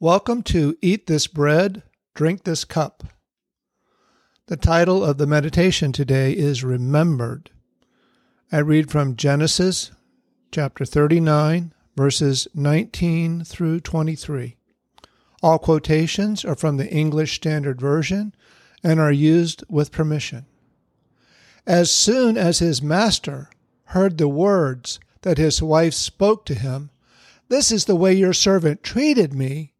Welcome to Eat This Bread, Drink This Cup. The title of the meditation today is Remembered. I read from Genesis chapter 39, verses 19 through 23. All quotations are from the English Standard Version and are used with permission. As soon as his master heard the words that his wife spoke to him, This is the way your servant treated me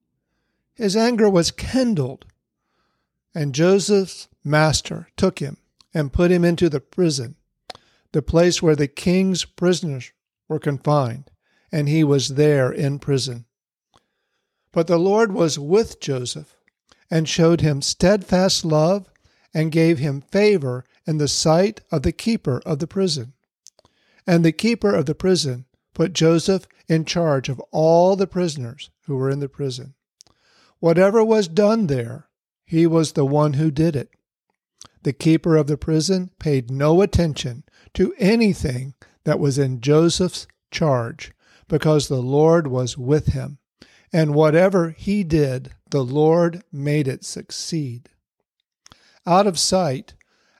his anger was kindled. And Joseph's master took him and put him into the prison, the place where the king's prisoners were confined, and he was there in prison. But the Lord was with Joseph and showed him steadfast love and gave him favor in the sight of the keeper of the prison. And the keeper of the prison put Joseph in charge of all the prisoners who were in the prison. Whatever was done there, he was the one who did it. The keeper of the prison paid no attention to anything that was in Joseph's charge, because the Lord was with him. And whatever he did, the Lord made it succeed. Out of sight,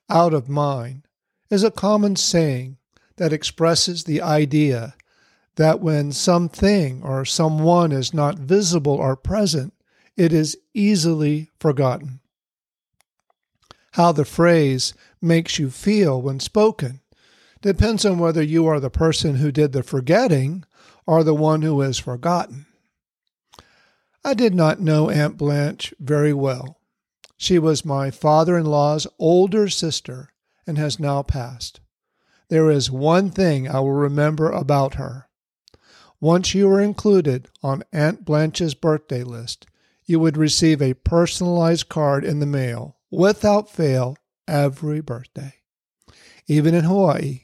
out of mind is a common saying that expresses the idea that when something or someone is not visible or present, it is easily forgotten. How the phrase makes you feel when spoken depends on whether you are the person who did the forgetting or the one who is forgotten. I did not know Aunt Blanche very well. She was my father in law's older sister and has now passed. There is one thing I will remember about her. Once you were included on Aunt Blanche's birthday list, you would receive a personalized card in the mail without fail every birthday. Even in Hawaii,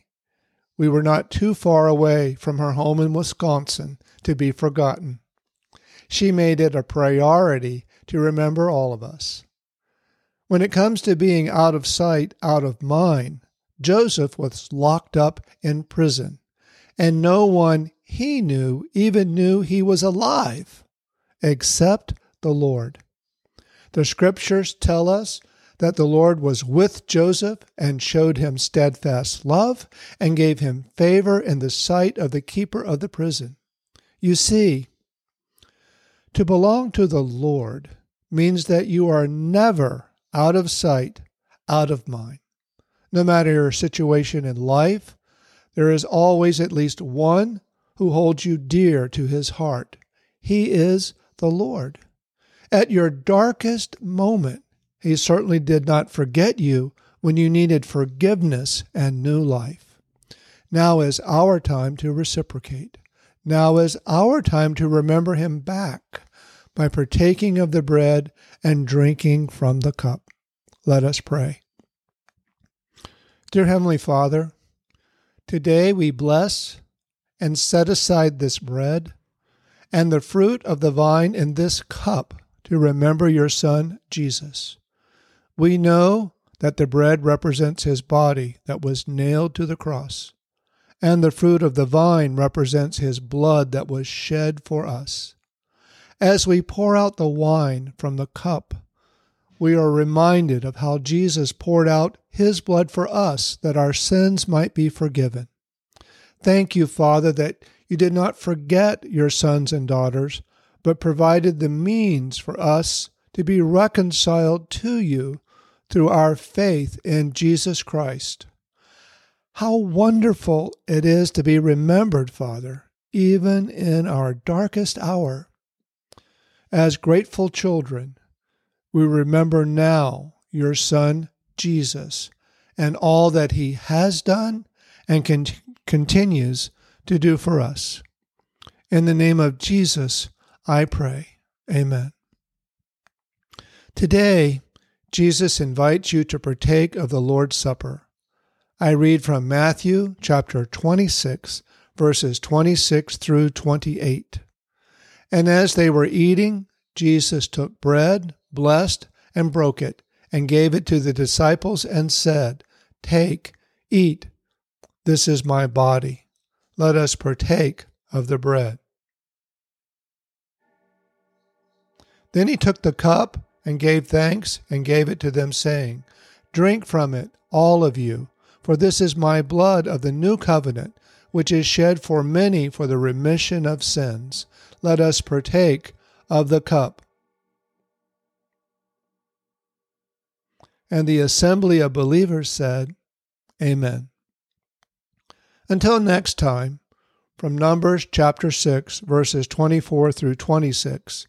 we were not too far away from her home in Wisconsin to be forgotten. She made it a priority to remember all of us. When it comes to being out of sight, out of mind, Joseph was locked up in prison, and no one he knew even knew he was alive, except the Lord. The scriptures tell us that the Lord was with Joseph and showed him steadfast love and gave him favor in the sight of the keeper of the prison. You see, to belong to the Lord means that you are never out of sight, out of mind. No matter your situation in life, there is always at least one who holds you dear to his heart. He is the Lord. At your darkest moment, He certainly did not forget you when you needed forgiveness and new life. Now is our time to reciprocate. Now is our time to remember Him back by partaking of the bread and drinking from the cup. Let us pray. Dear Heavenly Father, today we bless and set aside this bread and the fruit of the vine in this cup to remember your Son, Jesus. We know that the bread represents his body that was nailed to the cross, and the fruit of the vine represents his blood that was shed for us. As we pour out the wine from the cup, we are reminded of how Jesus poured out his blood for us that our sins might be forgiven. Thank you, Father, that you did not forget your sons and daughters, but provided the means for us to be reconciled to you through our faith in Jesus Christ. How wonderful it is to be remembered, Father, even in our darkest hour. As grateful children, we remember now your Son, Jesus, and all that he has done and con- continues to do for us. In the name of Jesus, I pray. Amen. Today, Jesus invites you to partake of the Lord's Supper. I read from Matthew chapter 26, verses 26 through 28. And as they were eating, Jesus took bread, blessed, and broke it, and gave it to the disciples, and said, Take, eat, this is my body. Let us partake of the bread. Then he took the cup and gave thanks and gave it to them, saying, Drink from it, all of you, for this is my blood of the new covenant, which is shed for many for the remission of sins. Let us partake of the cup. And the assembly of believers said, Amen. Until next time, from Numbers chapter 6, verses 24 through 26,